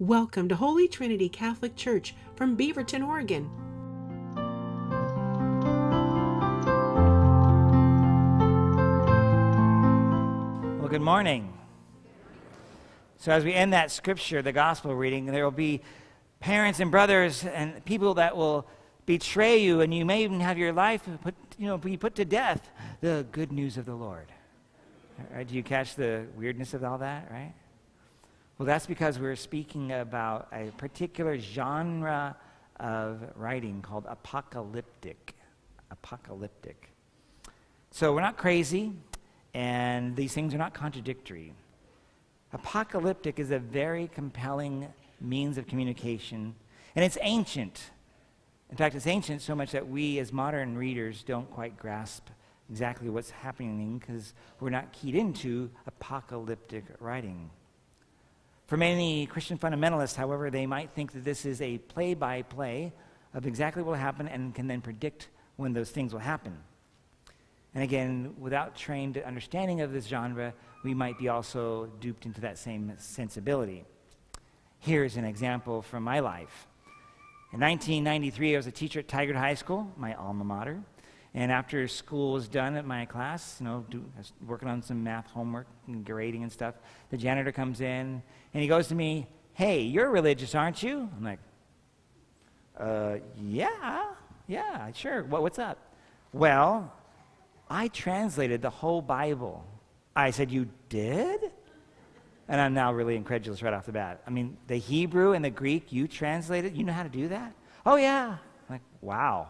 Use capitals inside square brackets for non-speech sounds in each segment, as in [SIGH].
Welcome to Holy Trinity Catholic Church from Beaverton, Oregon. Well, good morning. So, as we end that scripture, the gospel reading, there will be parents and brothers and people that will betray you, and you may even have your life put, you know, be put to death. The good news of the Lord. Right, do you catch the weirdness of all that, right? Well, that's because we're speaking about a particular genre of writing called apocalyptic. Apocalyptic. So we're not crazy, and these things are not contradictory. Apocalyptic is a very compelling means of communication, and it's ancient. In fact, it's ancient so much that we, as modern readers, don't quite grasp exactly what's happening because we're not keyed into apocalyptic writing. For many Christian fundamentalists, however, they might think that this is a play by play of exactly what will happen and can then predict when those things will happen. And again, without trained understanding of this genre, we might be also duped into that same sensibility. Here's an example from my life. In 1993, I was a teacher at Tigard High School, my alma mater. And after school was done at my class, you know, do, working on some math homework and grading and stuff, the janitor comes in and he goes to me, Hey, you're religious, aren't you? I'm like, Uh, yeah, yeah, sure. What, what's up? Well, I translated the whole Bible. I said, You did? And I'm now really incredulous right off the bat. I mean, the Hebrew and the Greek, you translated? You know how to do that? Oh, yeah. I'm like, wow.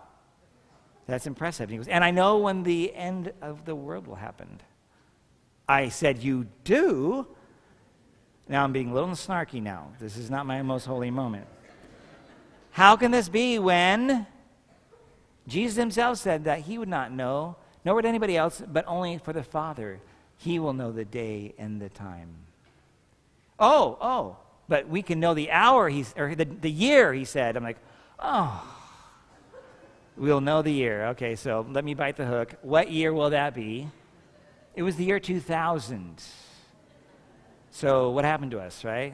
That's impressive. And he goes, and I know when the end of the world will happen. I said, You do? Now I'm being a little snarky now. This is not my most holy moment. How can this be when Jesus himself said that he would not know, nor would anybody else, but only for the Father? He will know the day and the time. Oh, oh, but we can know the hour, he's, or the, the year, he said. I'm like, oh. We'll know the year. Okay, so let me bite the hook. What year will that be? It was the year 2000. So, what happened to us, right?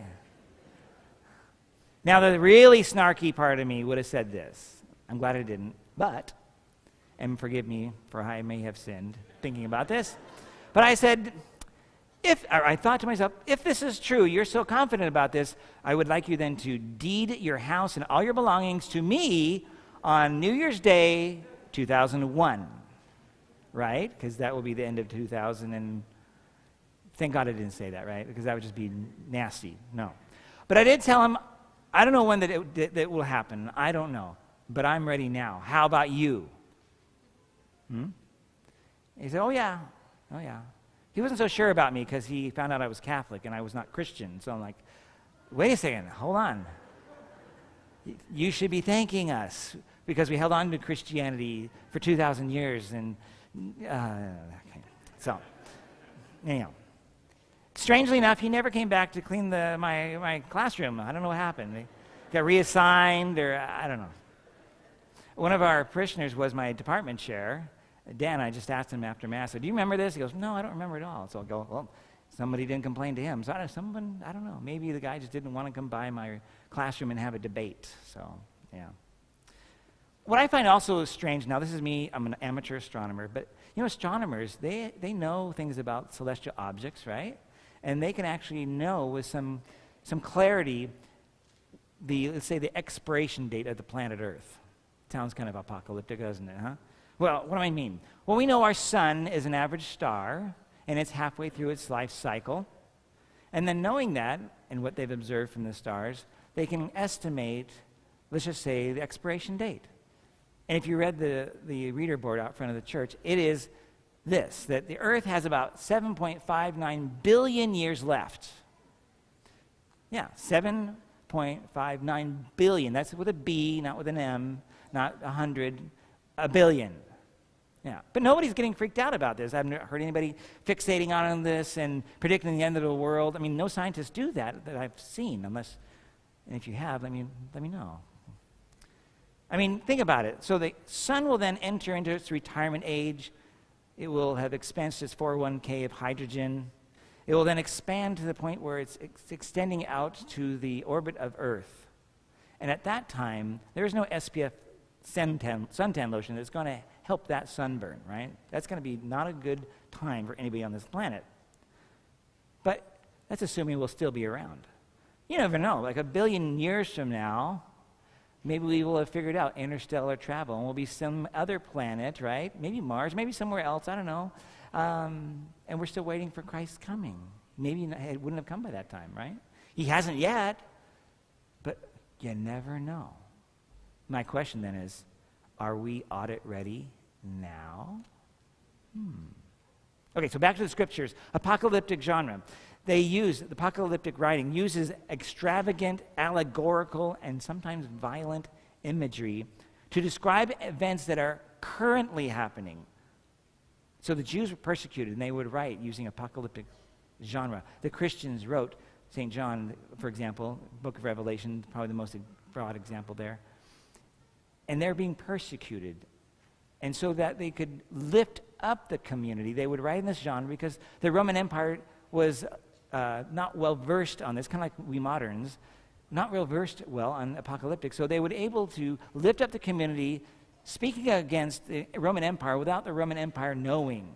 Now, the really snarky part of me would have said this. I'm glad I didn't, but, and forgive me for I may have sinned thinking about this, but I said, if, I thought to myself, if this is true, you're so confident about this, I would like you then to deed your house and all your belongings to me on New Year's Day 2001, right? Because that will be the end of 2000 and thank God I didn't say that, right? Because that would just be nasty. No. But I did tell him, I don't know when that it, that, that will happen. I don't know. But I'm ready now. How about you? Hmm? He said, Oh, yeah. Oh, yeah. He wasn't so sure about me because he found out I was Catholic and I was not Christian. So I'm like, Wait a second. Hold on. You should be thanking us because we held on to Christianity for 2,000 years. And uh, okay. so, anyhow. Strangely enough, he never came back to clean the, my, my classroom. I don't know what happened. They got reassigned, or I don't know. One of our parishioners was my department chair. Dan, I just asked him after Mass, Do you remember this? He goes, No, I don't remember at all. So I'll go, Well, somebody didn't complain to him. So I, someone, I don't know. Maybe the guy just didn't want to come by my classroom and have a debate. So, yeah what I find also strange now, this is me, I'm an amateur astronomer, but you know, astronomers, they, they know things about celestial objects, right? And they can actually know with some, some clarity the, let's say, the expiration date of the planet Earth. Sounds kind of apocalyptic, doesn't it, huh? Well, what do I mean? Well, we know our sun is an average star, and it's halfway through its life cycle. And then knowing that, and what they've observed from the stars, they can estimate, let's just say, the expiration date. And if you read the, the reader board out front of the church, it is this that the earth has about 7.59 billion years left. Yeah, 7.59 billion. That's with a B, not with an M, not 100, a billion. Yeah, but nobody's getting freaked out about this. I haven't heard anybody fixating on this and predicting the end of the world. I mean, no scientists do that that I've seen, unless, and if you have, let me, let me know. I mean, think about it. So the sun will then enter into its retirement age. It will have expensed its 401k of hydrogen. It will then expand to the point where it's ex- extending out to the orbit of Earth. And at that time, there is no SPF suntan, suntan lotion that's going to help that sunburn, right? That's going to be not a good time for anybody on this planet. But that's assuming we'll still be around. You never know. Like a billion years from now, maybe we will have figured out interstellar travel and we'll be some other planet, right? Maybe Mars, maybe somewhere else, I don't know. Um, and we're still waiting for Christ's coming. Maybe it wouldn't have come by that time, right? He hasn't yet, but you never know. My question then is are we audit ready now? Hmm. Okay, so back to the scriptures. Apocalyptic genre. They use, the apocalyptic writing uses extravagant, allegorical, and sometimes violent imagery to describe events that are currently happening. So the Jews were persecuted, and they would write using apocalyptic genre. The Christians wrote, St. John, for example, Book of Revelation, probably the most broad example there. And they're being persecuted. And so that they could lift up the community, they would write in this genre because the Roman Empire was uh, not well versed on this, kind of like we moderns, not real versed well on apocalyptic. So they would able to lift up the community, speaking against the Roman Empire without the Roman Empire knowing.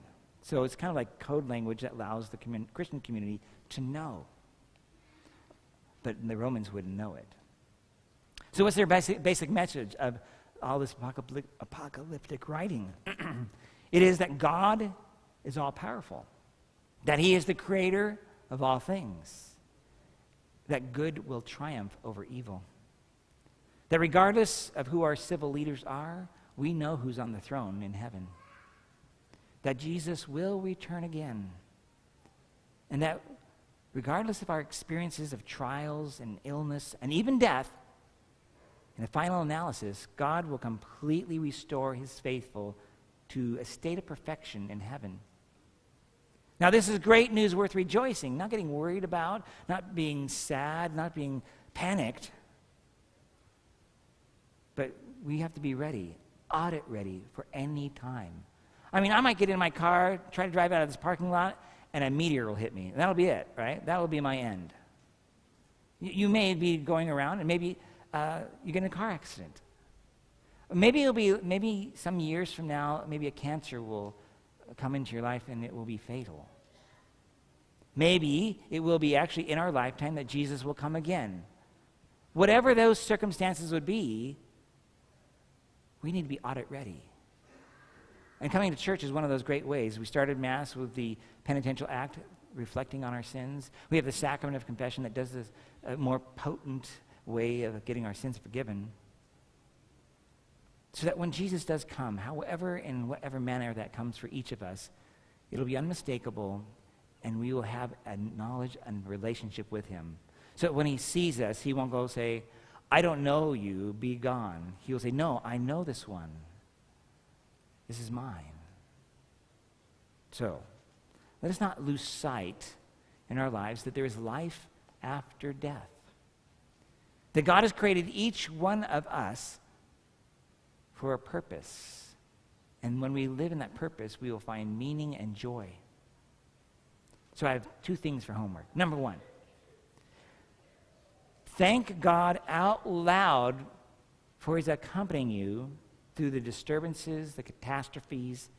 So it's kind of like code language that allows the commun- Christian community to know. But the Romans wouldn't know it. So, what's their basic, basic message of all this apocalyptic, apocalyptic writing? [CLEARS THROAT] it is that God is all powerful, that He is the creator of all things, that good will triumph over evil. That regardless of who our civil leaders are, we know who's on the throne in heaven. That Jesus will return again. And that regardless of our experiences of trials and illness and even death, in the final analysis, God will completely restore his faithful to a state of perfection in heaven. Now, this is great news worth rejoicing, not getting worried about, not being sad, not being panicked. But we have to be ready, audit ready for any time. I mean, I might get in my car, try to drive out of this parking lot, and a meteor will hit me. That'll be it, right? That'll be my end. You, you may be going around, and maybe uh, you get in a car accident. Maybe it'll be, maybe some years from now, maybe a cancer will come into your life and it will be fatal. Maybe it will be actually in our lifetime that Jesus will come again. Whatever those circumstances would be, we need to be audit ready. And coming to church is one of those great ways. We started Mass with the penitential act, reflecting on our sins. We have the sacrament of confession that does this a more potent way of getting our sins forgiven. So that when Jesus does come, however, in whatever manner that comes for each of us, it'll be unmistakable and we will have a knowledge and relationship with him. So when he sees us, he won't go say, I don't know you, be gone. He will say, No, I know this one. This is mine. So, let us not lose sight in our lives that there is life after death. That God has created each one of us for a purpose. And when we live in that purpose, we will find meaning and joy. So I have two things for homework. Number one, thank God out loud for his accompanying you through the disturbances, the catastrophes,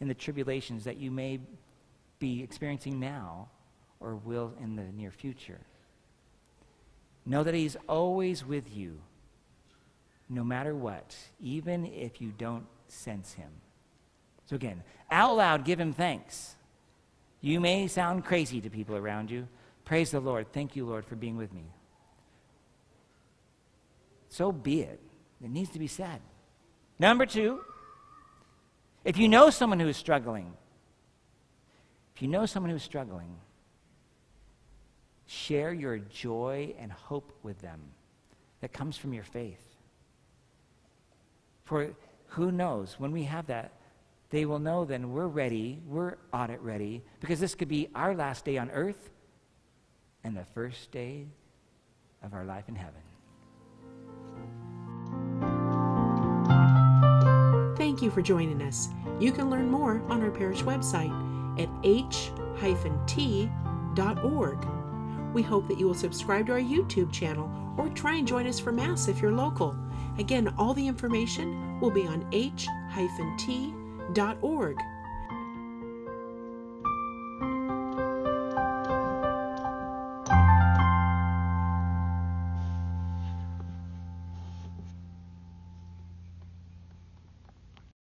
and the tribulations that you may be experiencing now or will in the near future. Know that he's always with you no matter what, even if you don't sense him. So, again, out loud, give him thanks. You may sound crazy to people around you. Praise the Lord. Thank you, Lord, for being with me. So be it. It needs to be said. Number two, if you know someone who is struggling, if you know someone who is struggling, share your joy and hope with them that comes from your faith. For who knows, when we have that, they will know then we're ready, we're audit ready, because this could be our last day on earth and the first day of our life in heaven. Thank you for joining us. You can learn more on our parish website at h-t We hope that you will subscribe to our YouTube channel or try and join us for Mass if you're local. Again, all the information will be on h-t.org www.lifeonthepath.org.